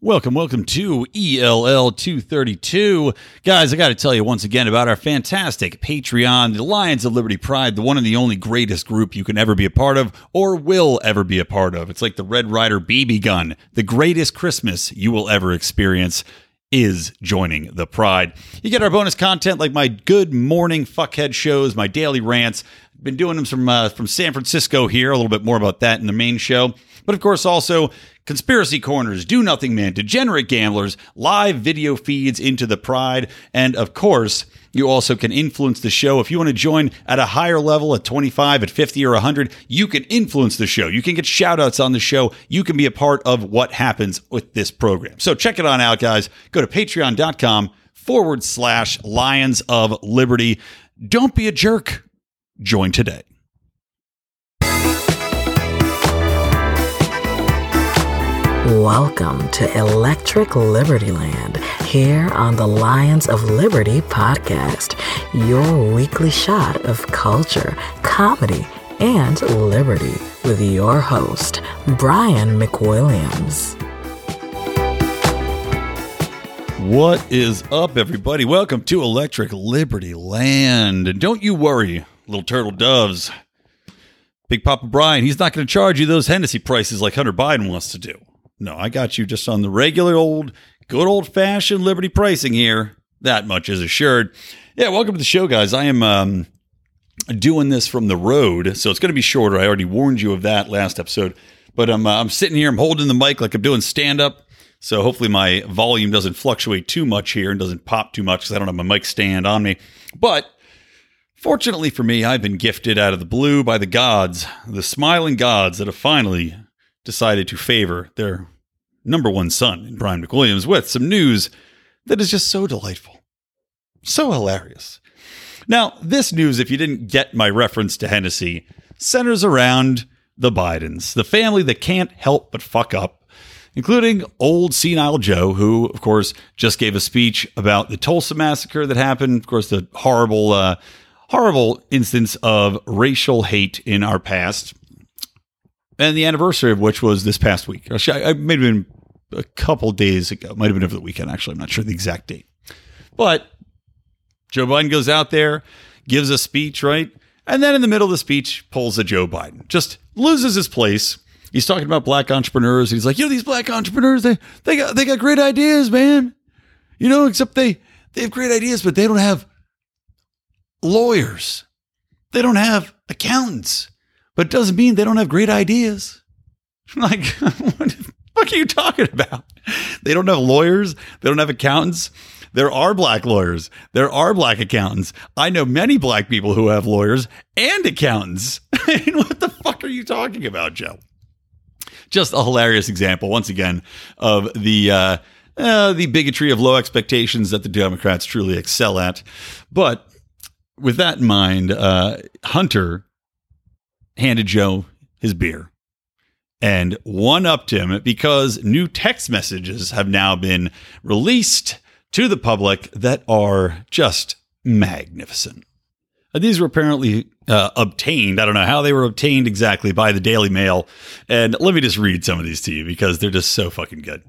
Welcome, welcome to ELL 232. Guys, I got to tell you once again about our fantastic Patreon, the Lions of Liberty Pride, the one and the only greatest group you can ever be a part of or will ever be a part of. It's like the Red Ryder BB gun, the greatest Christmas you will ever experience is joining the Pride. You get our bonus content like my good morning fuckhead shows, my daily rants. Been doing them from uh, from San Francisco here. A little bit more about that in the main show, but of course also conspiracy corners, do nothing man, degenerate gamblers, live video feeds into the Pride, and of course. You also can influence the show. If you want to join at a higher level, at 25, at 50, or 100, you can influence the show. You can get shout outs on the show. You can be a part of what happens with this program. So check it on out, guys. Go to patreon.com forward slash Lions of Liberty. Don't be a jerk. Join today. Welcome to Electric Liberty Land here on the Lions of Liberty podcast, your weekly shot of culture, comedy, and liberty with your host, Brian McWilliams. What is up, everybody? Welcome to Electric Liberty Land. And don't you worry, little turtle doves. Big Papa Brian, he's not going to charge you those Hennessy prices like Hunter Biden wants to do. No, I got you just on the regular old, good old fashioned Liberty pricing here. That much is assured. Yeah, welcome to the show, guys. I am um, doing this from the road, so it's going to be shorter. I already warned you of that last episode, but I'm uh, I'm sitting here, I'm holding the mic like I'm doing stand up. So hopefully my volume doesn't fluctuate too much here and doesn't pop too much because I don't have my mic stand on me. But fortunately for me, I've been gifted out of the blue by the gods, the smiling gods that have finally decided to favor their number one son, Brian McWilliams, with some news that is just so delightful, so hilarious. Now, this news, if you didn't get my reference to Hennessy, centers around the Bidens, the family that can't help but fuck up, including old senile Joe, who, of course, just gave a speech about the Tulsa massacre that happened. Of course, the horrible, uh, horrible instance of racial hate in our past and the anniversary of which was this past week. Actually, I may have been a couple days ago. Might have been over the weekend. Actually, I'm not sure the exact date. But Joe Biden goes out there, gives a speech, right, and then in the middle of the speech pulls a Joe Biden, just loses his place. He's talking about black entrepreneurs. He's like, you know, these black entrepreneurs, they they got they got great ideas, man. You know, except they they have great ideas, but they don't have lawyers. They don't have accountants but it doesn't mean they don't have great ideas. Like, what the fuck are you talking about? They don't have lawyers. They don't have accountants. There are black lawyers. There are black accountants. I know many black people who have lawyers and accountants. what the fuck are you talking about, Joe? Just a hilarious example, once again, of the uh, uh, the bigotry of low expectations that the Democrats truly excel at. But with that in mind, uh, Hunter handed Joe his beer and one upped him because new text messages have now been released to the public that are just magnificent. These were apparently uh, obtained. I don't know how they were obtained exactly by the Daily Mail. And let me just read some of these to you because they're just so fucking good.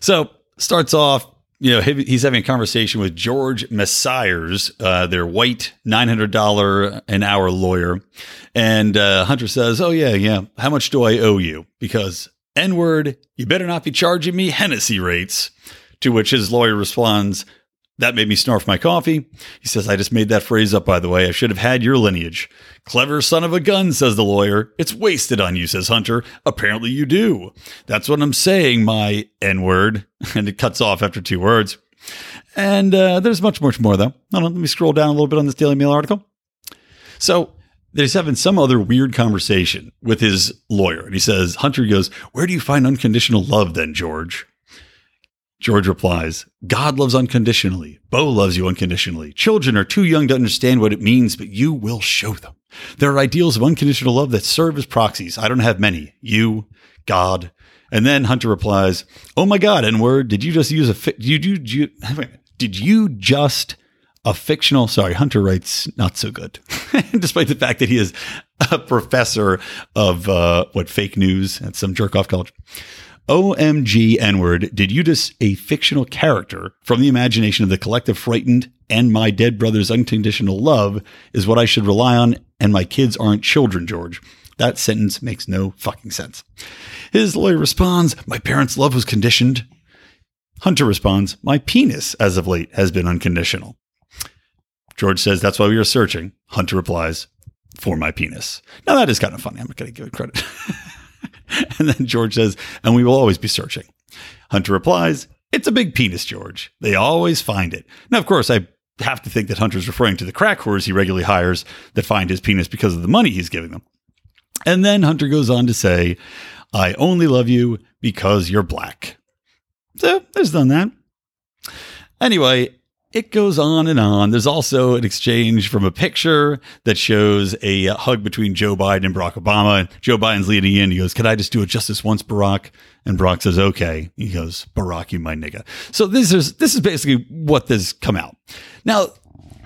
So, starts off you know, he's having a conversation with George Mesires, uh, their white $900 an hour lawyer. And uh, Hunter says, Oh, yeah, yeah. How much do I owe you? Because N word, you better not be charging me Hennessy rates. To which his lawyer responds, that made me snarf my coffee. He says, I just made that phrase up, by the way. I should have had your lineage. Clever son of a gun, says the lawyer. It's wasted on you, says Hunter. Apparently you do. That's what I'm saying, my N word. And it cuts off after two words. And uh, there's much, much more, though. On, let me scroll down a little bit on this Daily Mail article. So there's having some other weird conversation with his lawyer. And he says, Hunter goes, Where do you find unconditional love then, George? George replies, God loves unconditionally. Bo loves you unconditionally. Children are too young to understand what it means, but you will show them. There are ideals of unconditional love that serve as proxies. I don't have many. You, God. And then Hunter replies, Oh my God, N word, did you just use a, fi- did you, did you, did you just a fictional, sorry, Hunter writes not so good, despite the fact that he is a professor of, uh, what, fake news at some jerk off college. OMG N word, did you just a fictional character from the imagination of the collective frightened and my dead brother's unconditional love is what I should rely on, and my kids aren't children, George. That sentence makes no fucking sense. His lawyer responds, My parents' love was conditioned. Hunter responds, My penis, as of late, has been unconditional. George says, That's why we are searching. Hunter replies, For my penis. Now, that is kind of funny. I'm not going to give it credit. and then George says, And we will always be searching. Hunter replies, It's a big penis, George. They always find it. Now, of course, I have to think that Hunter's referring to the crack whores he regularly hires that find his penis because of the money he's giving them. And then Hunter goes on to say, I only love you because you're black. So there's done that. Anyway, it goes on and on. There's also an exchange from a picture that shows a hug between Joe Biden and Barack Obama. Joe Biden's leading in. He goes, Can I just do it just this once, Barack? And Barack says, Okay. He goes, Barack, you my nigga. So this is this is basically what this come out. Now,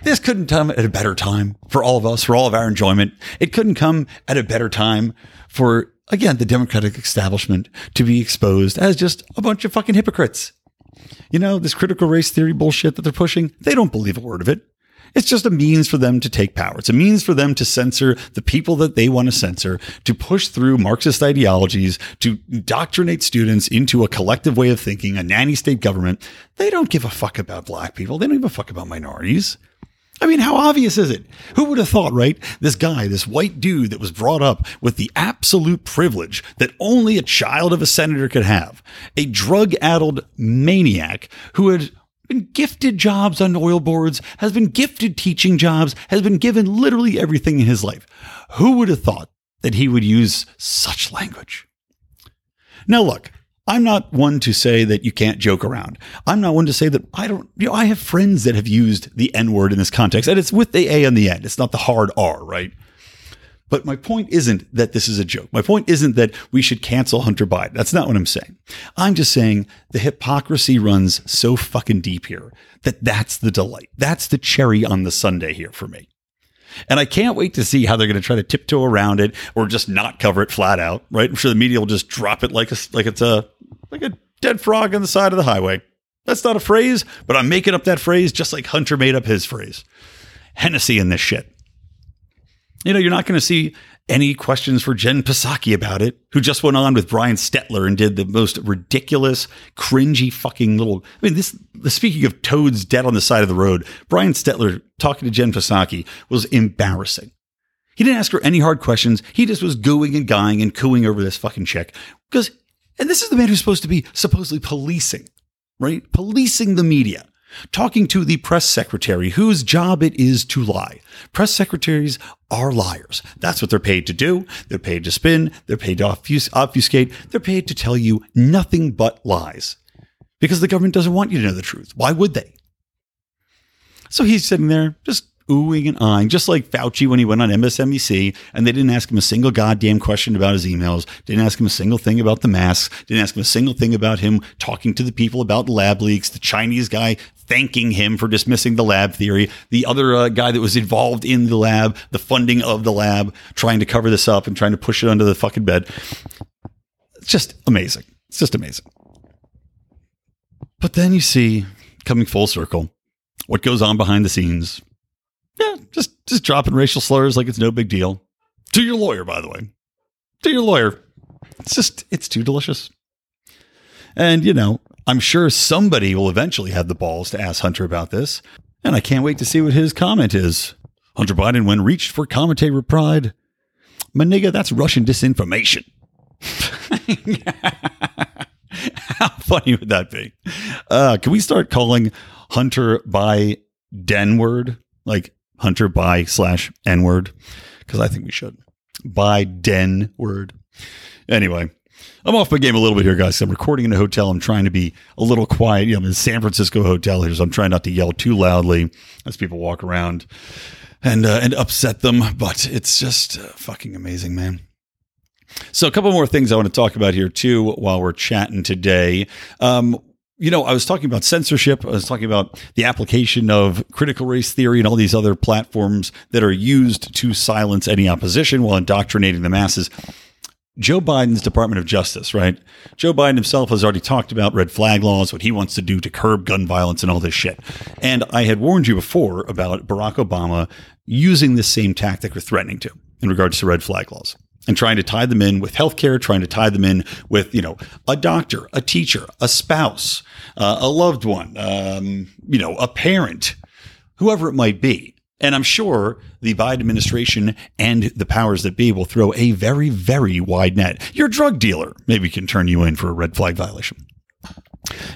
this couldn't come at a better time for all of us, for all of our enjoyment. It couldn't come at a better time for, again, the Democratic establishment to be exposed as just a bunch of fucking hypocrites. You know, this critical race theory bullshit that they're pushing, they don't believe a word of it. It's just a means for them to take power. It's a means for them to censor the people that they want to censor, to push through Marxist ideologies, to indoctrinate students into a collective way of thinking, a nanny state government. They don't give a fuck about black people. They don't give a fuck about minorities. I mean, how obvious is it? Who would have thought, right? This guy, this white dude that was brought up with the absolute privilege that only a child of a senator could have, a drug addled maniac who had been gifted jobs on oil boards, has been gifted teaching jobs, has been given literally everything in his life. Who would have thought that he would use such language? Now, look, I'm not one to say that you can't joke around. I'm not one to say that I don't, you know, I have friends that have used the N word in this context, and it's with the A on the end. It's not the hard R, right? But my point isn't that this is a joke. My point isn't that we should cancel Hunter Biden. That's not what I'm saying. I'm just saying the hypocrisy runs so fucking deep here that that's the delight. That's the cherry on the sundae here for me. And I can't wait to see how they're going to try to tiptoe around it or just not cover it flat out, right? I'm sure the media will just drop it like a, like it's a, like a dead frog on the side of the highway. That's not a phrase, but I'm making up that phrase just like Hunter made up his phrase. Hennessy in this shit. You know, you're not going to see any questions for Jen Psaki about it, who just went on with Brian Stelter and did the most ridiculous, cringy fucking little. I mean, this. Speaking of toads dead on the side of the road, Brian Stelter talking to Jen Psaki was embarrassing. He didn't ask her any hard questions. He just was gooing and guying and cooing over this fucking chick because, and this is the man who's supposed to be supposedly policing, right? Policing the media talking to the press secretary whose job it is to lie. Press secretaries are liars. That's what they're paid to do. They're paid to spin. They're paid to obfuscate. They're paid to tell you nothing but lies because the government doesn't want you to know the truth. Why would they? So he's sitting there just oohing and eyeing, just like Fauci when he went on MSNBC and they didn't ask him a single goddamn question about his emails, didn't ask him a single thing about the masks, didn't ask him a single thing about him talking to the people about lab leaks, the Chinese guy thanking him for dismissing the lab theory, the other uh, guy that was involved in the lab, the funding of the lab, trying to cover this up and trying to push it under the fucking bed. It's just amazing. It's just amazing. But then you see, coming full circle, what goes on behind the scenes yeah, just just dropping racial slurs like it's no big deal. To your lawyer, by the way. To your lawyer. It's just it's too delicious. And you know, I'm sure somebody will eventually have the balls to ask Hunter about this. And I can't wait to see what his comment is. Hunter Biden, when reached for commentary, replied, My nigga, that's Russian disinformation. How funny would that be? Uh, can we start calling Hunter by Den word? Like Hunter by slash N word because I think we should by Den word. Anyway, I'm off my game a little bit here, guys. I'm recording in a hotel. I'm trying to be a little quiet. You know, I'm in a San Francisco hotel here, so I'm trying not to yell too loudly as people walk around and uh, and upset them. But it's just uh, fucking amazing, man. So, a couple more things I want to talk about here too while we're chatting today. Um, you know, I was talking about censorship. I was talking about the application of critical race theory and all these other platforms that are used to silence any opposition while indoctrinating the masses. Joe Biden's Department of Justice, right? Joe Biden himself has already talked about red flag laws, what he wants to do to curb gun violence and all this shit. And I had warned you before about Barack Obama using this same tactic or threatening to in regards to red flag laws and trying to tie them in with healthcare, trying to tie them in with, you know, a doctor, a teacher, a spouse, uh, a loved one, um, you know, a parent, whoever it might be. And I'm sure the Biden administration and the powers that be will throw a very, very wide net. Your drug dealer maybe can turn you in for a red flag violation.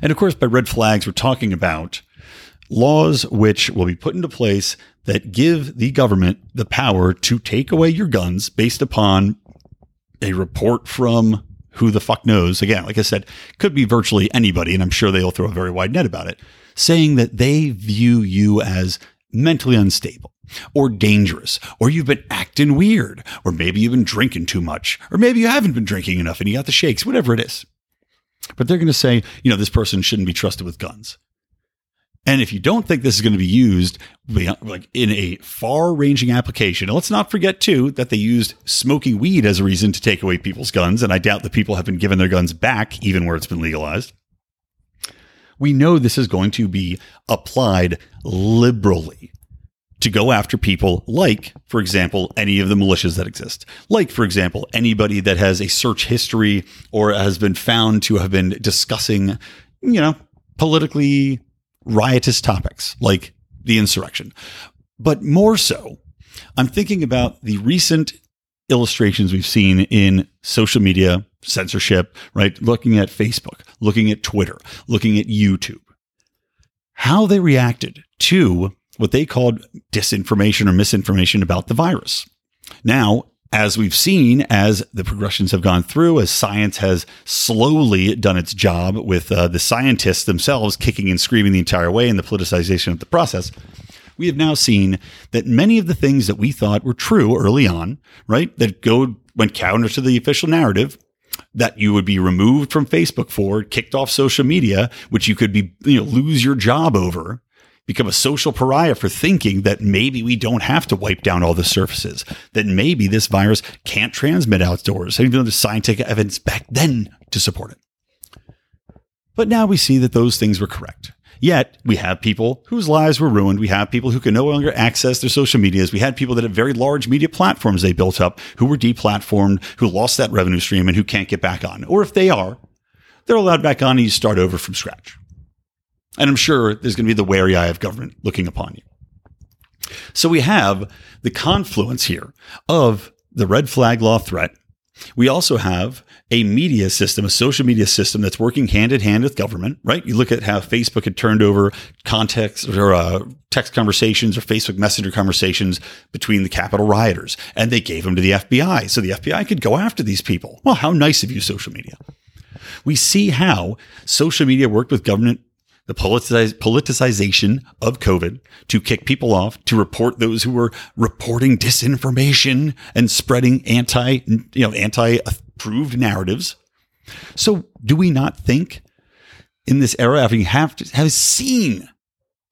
And of course, by red flags, we're talking about laws which will be put into place that give the government the power to take away your guns based upon a report from who the fuck knows. Again, like I said, could be virtually anybody, and I'm sure they'll throw a very wide net about it, saying that they view you as mentally unstable or dangerous, or you've been acting weird, or maybe you've been drinking too much, or maybe you haven't been drinking enough and you got the shakes, whatever it is. But they're going to say, you know, this person shouldn't be trusted with guns. And if you don't think this is going to be used like in a far ranging application, let's not forget too that they used smoking weed as a reason to take away people's guns. And I doubt that people have been given their guns back, even where it's been legalized. We know this is going to be applied liberally to go after people like, for example, any of the militias that exist. Like, for example, anybody that has a search history or has been found to have been discussing, you know, politically riotous topics like the insurrection. But more so, I'm thinking about the recent illustrations we've seen in social media censorship, right? Looking at Facebook, looking at Twitter, looking at YouTube, how they reacted to what they called disinformation or misinformation about the virus. Now, as we've seen, as the progressions have gone through, as science has slowly done its job with uh, the scientists themselves kicking and screaming the entire way and the politicization of the process, we have now seen that many of the things that we thought were true early on, right, that go went counter to the official narrative, that you would be removed from Facebook for, kicked off social media, which you could be, you know, lose your job over, become a social pariah for thinking that maybe we don't have to wipe down all the surfaces, that maybe this virus can't transmit outdoors, even though there's scientific evidence back then to support it. But now we see that those things were correct. Yet we have people whose lives were ruined. We have people who can no longer access their social medias. We had people that had very large media platforms they built up who were deplatformed, who lost that revenue stream and who can't get back on. Or if they are, they're allowed back on and you start over from scratch. And I'm sure there's going to be the wary eye of government looking upon you. So we have the confluence here of the red flag law threat. We also have a media system, a social media system that's working hand in hand with government, right? You look at how Facebook had turned over context or uh, text conversations or Facebook Messenger conversations between the Capitol rioters, and they gave them to the FBI so the FBI could go after these people. Well, how nice of you, social media. We see how social media worked with government the politiciz- politicization of COVID to kick people off, to report those who were reporting disinformation and spreading anti, you know, anti-approved narratives. So, do we not think in this era, you have have seen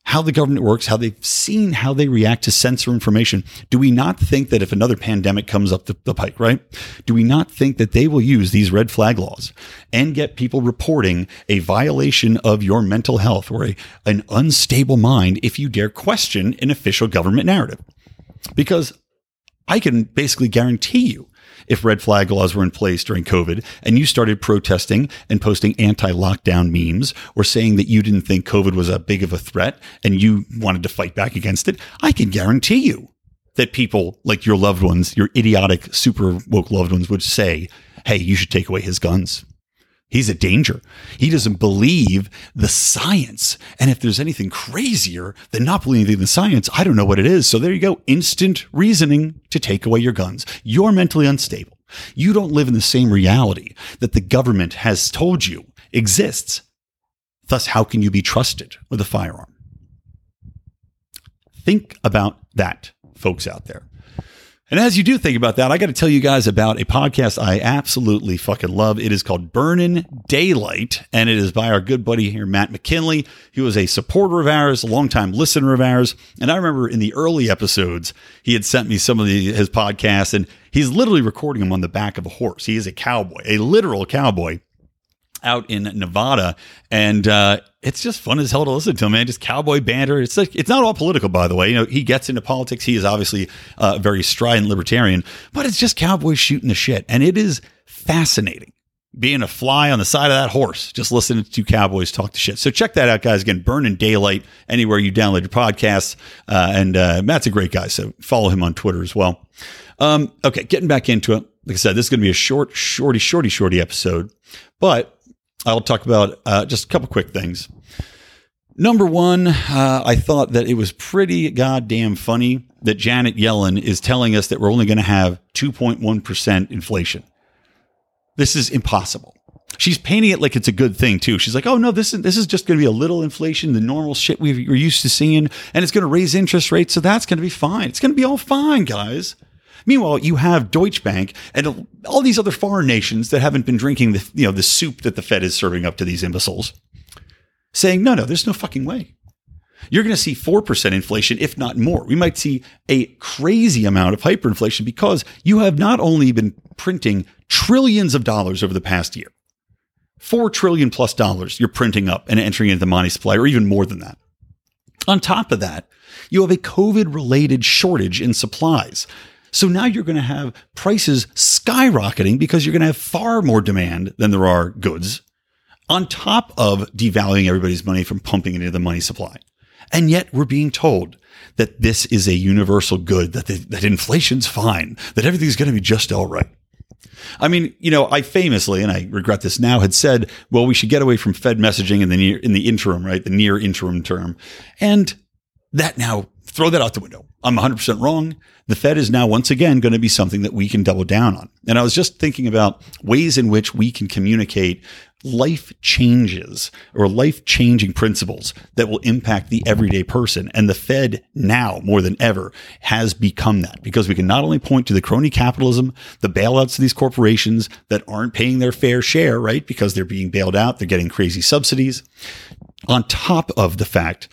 how the government works, how they've seen how they react to censor information. Do we not think that if another pandemic comes up the, the, pike, right? Do we not think that they will use these red flag laws and get people reporting a violation of your mental health or a, an unstable mind if you dare question an official government narrative? Because I can basically guarantee you if red flag laws were in place during COVID and you started protesting and posting anti lockdown memes or saying that you didn't think COVID was a big of a threat and you wanted to fight back against it, I can guarantee you that people like your loved ones, your idiotic, super woke loved ones would say, Hey, you should take away his guns. He's a danger. He doesn't believe the science. And if there's anything crazier than not believing the science, I don't know what it is. So there you go. Instant reasoning to take away your guns. You're mentally unstable. You don't live in the same reality that the government has told you exists. Thus, how can you be trusted with a firearm? Think about that, folks out there. And as you do think about that, I got to tell you guys about a podcast I absolutely fucking love. It is called Burnin' Daylight, and it is by our good buddy here, Matt McKinley. He was a supporter of ours, a longtime listener of ours. And I remember in the early episodes, he had sent me some of the, his podcasts, and He's literally recording them on the back of a horse. He is a cowboy, a literal cowboy out in Nevada, and uh, it's just fun as hell to listen to man. Just cowboy banter. It's like it's not all political, by the way. You know, he gets into politics. He is obviously uh, very strident libertarian, but it's just cowboys shooting the shit, and it is fascinating being a fly on the side of that horse, just listening to cowboys talk to shit. So check that out, guys. Again, Burning Daylight anywhere you download your podcasts, uh, and uh, Matt's a great guy, so follow him on Twitter as well. Um, okay, getting back into it. Like I said, this is going to be a short, shorty, shorty, shorty episode, but I'll talk about uh, just a couple quick things. Number one, uh, I thought that it was pretty goddamn funny that Janet Yellen is telling us that we're only going to have 2.1% inflation. This is impossible. She's painting it like it's a good thing too. She's like, "Oh no, this is this is just going to be a little inflation, the normal shit we are used to seeing, and it's going to raise interest rates, so that's going to be fine. It's going to be all fine, guys." Meanwhile, you have Deutsche Bank and all these other foreign nations that haven't been drinking the you know the soup that the Fed is serving up to these imbeciles, saying, "No, no, there's no fucking way." You're going to see 4% inflation, if not more. We might see a crazy amount of hyperinflation because you have not only been printing trillions of dollars over the past year, four trillion plus dollars you're printing up and entering into the money supply, or even more than that. On top of that, you have a COVID related shortage in supplies. So now you're going to have prices skyrocketing because you're going to have far more demand than there are goods, on top of devaluing everybody's money from pumping it into the money supply. And yet we're being told that this is a universal good, that, the, that inflation's fine, that everything's going to be just all right. I mean, you know, I famously, and I regret this now, had said, well, we should get away from Fed messaging in the near, in the interim, right? The near interim term. And that now throw that out the window. I'm 100% wrong. The Fed is now once again going to be something that we can double down on. And I was just thinking about ways in which we can communicate life changes or life changing principles that will impact the everyday person. And the Fed now more than ever has become that because we can not only point to the crony capitalism, the bailouts of these corporations that aren't paying their fair share, right? Because they're being bailed out. They're getting crazy subsidies on top of the fact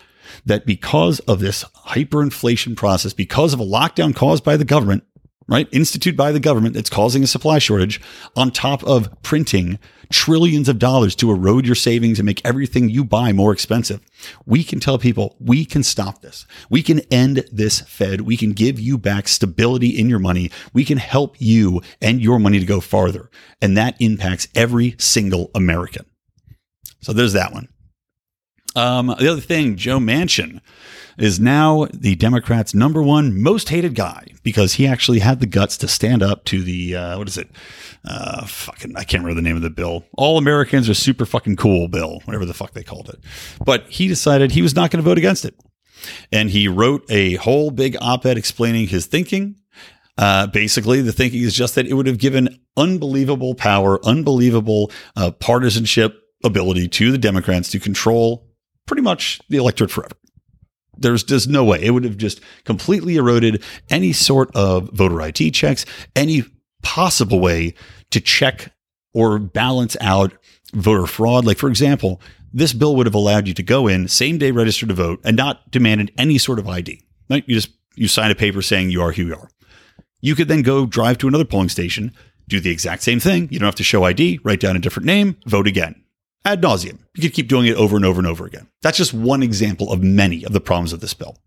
that because of this hyperinflation process, because of a lockdown caused by the government, right, instituted by the government that's causing a supply shortage, on top of printing trillions of dollars to erode your savings and make everything you buy more expensive. We can tell people we can stop this. We can end this Fed. We can give you back stability in your money. We can help you and your money to go farther. And that impacts every single American. So there's that one. Um, the other thing, Joe Manchin is now the Democrats' number one most hated guy because he actually had the guts to stand up to the uh, what is it? Uh, fucking, I can't remember the name of the bill. All Americans are super fucking cool bill, whatever the fuck they called it. But he decided he was not going to vote against it, and he wrote a whole big op-ed explaining his thinking. Uh, basically, the thinking is just that it would have given unbelievable power, unbelievable uh, partisanship ability to the Democrats to control pretty much the electorate forever. There's just no way. It would have just completely eroded any sort of voter ID checks, any possible way to check or balance out voter fraud. Like, for example, this bill would have allowed you to go in same day register to vote and not demanded any sort of ID. Right? You just you sign a paper saying you are who you are. You could then go drive to another polling station, do the exact same thing. You don't have to show ID, write down a different name, vote again ad nauseum. You could keep doing it over and over and over again. That's just one example of many of the problems of this bill.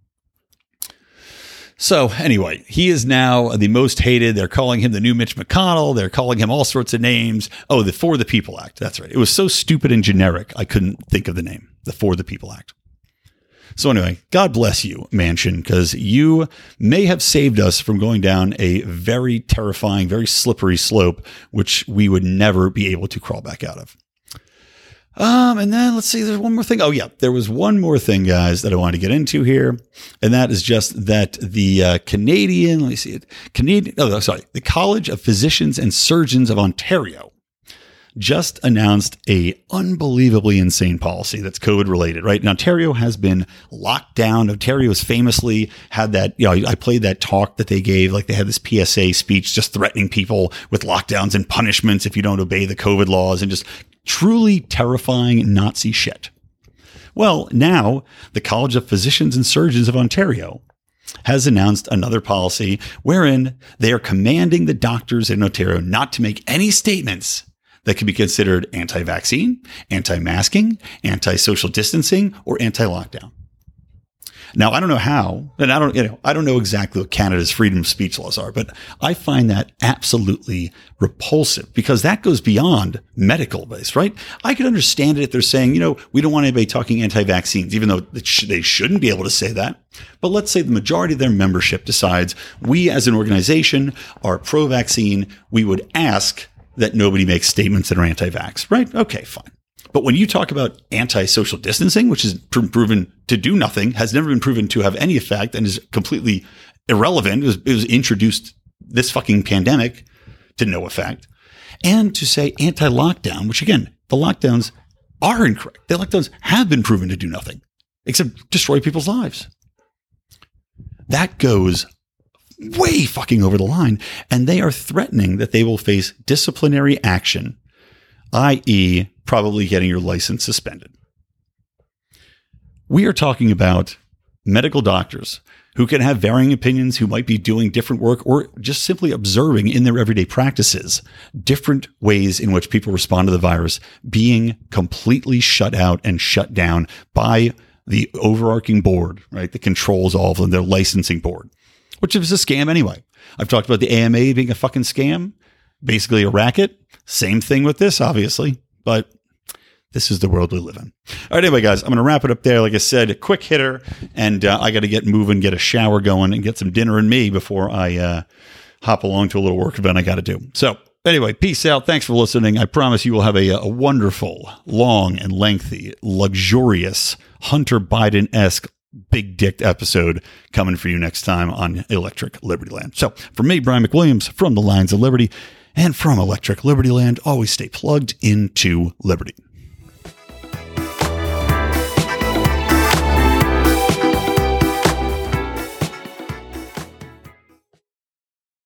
So, anyway, he is now the most hated. They're calling him the new Mitch McConnell. They're calling him all sorts of names. Oh, the For the People Act. That's right. It was so stupid and generic, I couldn't think of the name. The For the People Act. So, anyway, God bless you, Manchin, because you may have saved us from going down a very terrifying, very slippery slope, which we would never be able to crawl back out of. Um, and then let's see, there's one more thing. Oh, yeah, there was one more thing, guys, that I wanted to get into here. And that is just that the uh, Canadian, let me see it, Canadian, oh, sorry, the College of Physicians and Surgeons of Ontario just announced a unbelievably insane policy that's COVID related, right? And Ontario has been locked down. Ontario has famously had that, you know, I played that talk that they gave, like they had this PSA speech just threatening people with lockdowns and punishments if you don't obey the COVID laws and just truly terrifying Nazi shit. Well, now the College of Physicians and Surgeons of Ontario has announced another policy wherein they are commanding the doctors in Ontario not to make any statements that could be considered anti vaccine, anti masking, anti social distancing, or anti lockdown. Now, I don't know how, and I don't, you know, I don't know exactly what Canada's freedom of speech laws are, but I find that absolutely repulsive because that goes beyond medical based, right? I could understand it if they're saying, you know, we don't want anybody talking anti-vaccines, even though they shouldn't be able to say that. But let's say the majority of their membership decides we as an organization are pro-vaccine. We would ask that nobody makes statements that are anti-vax, right? Okay, fine. But when you talk about anti-social distancing, which is proven to do nothing, has never been proven to have any effect, and is completely irrelevant, it was, it was introduced this fucking pandemic to no effect, and to say anti-lockdown, which again, the lockdowns are incorrect. The lockdowns have been proven to do nothing except destroy people's lives. That goes way fucking over the line, and they are threatening that they will face disciplinary action, i.e., probably getting your license suspended. We are talking about medical doctors who can have varying opinions, who might be doing different work or just simply observing in their everyday practices different ways in which people respond to the virus being completely shut out and shut down by the overarching board, right? That controls all of them, their licensing board, which is a scam anyway. I've talked about the AMA being a fucking scam, basically a racket. Same thing with this, obviously, but this is the world we live in. All right, anyway, guys, I'm going to wrap it up there. Like I said, a quick hitter, and uh, I got to get moving, get a shower going, and get some dinner in me before I uh, hop along to a little work event I got to do. So, anyway, peace out. Thanks for listening. I promise you will have a, a wonderful, long, and lengthy, luxurious Hunter Biden esque big dick episode coming for you next time on Electric Liberty Land. So, for me, Brian McWilliams from the Lions of Liberty, and from Electric Liberty Land, always stay plugged into Liberty.